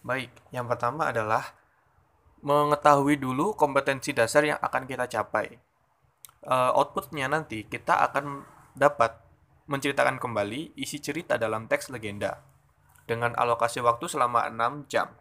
Baik, yang pertama adalah mengetahui dulu kompetensi dasar yang akan kita capai. Uh, outputnya nanti kita akan dapat menceritakan kembali isi cerita dalam teks legenda dengan alokasi waktu selama 6 jam.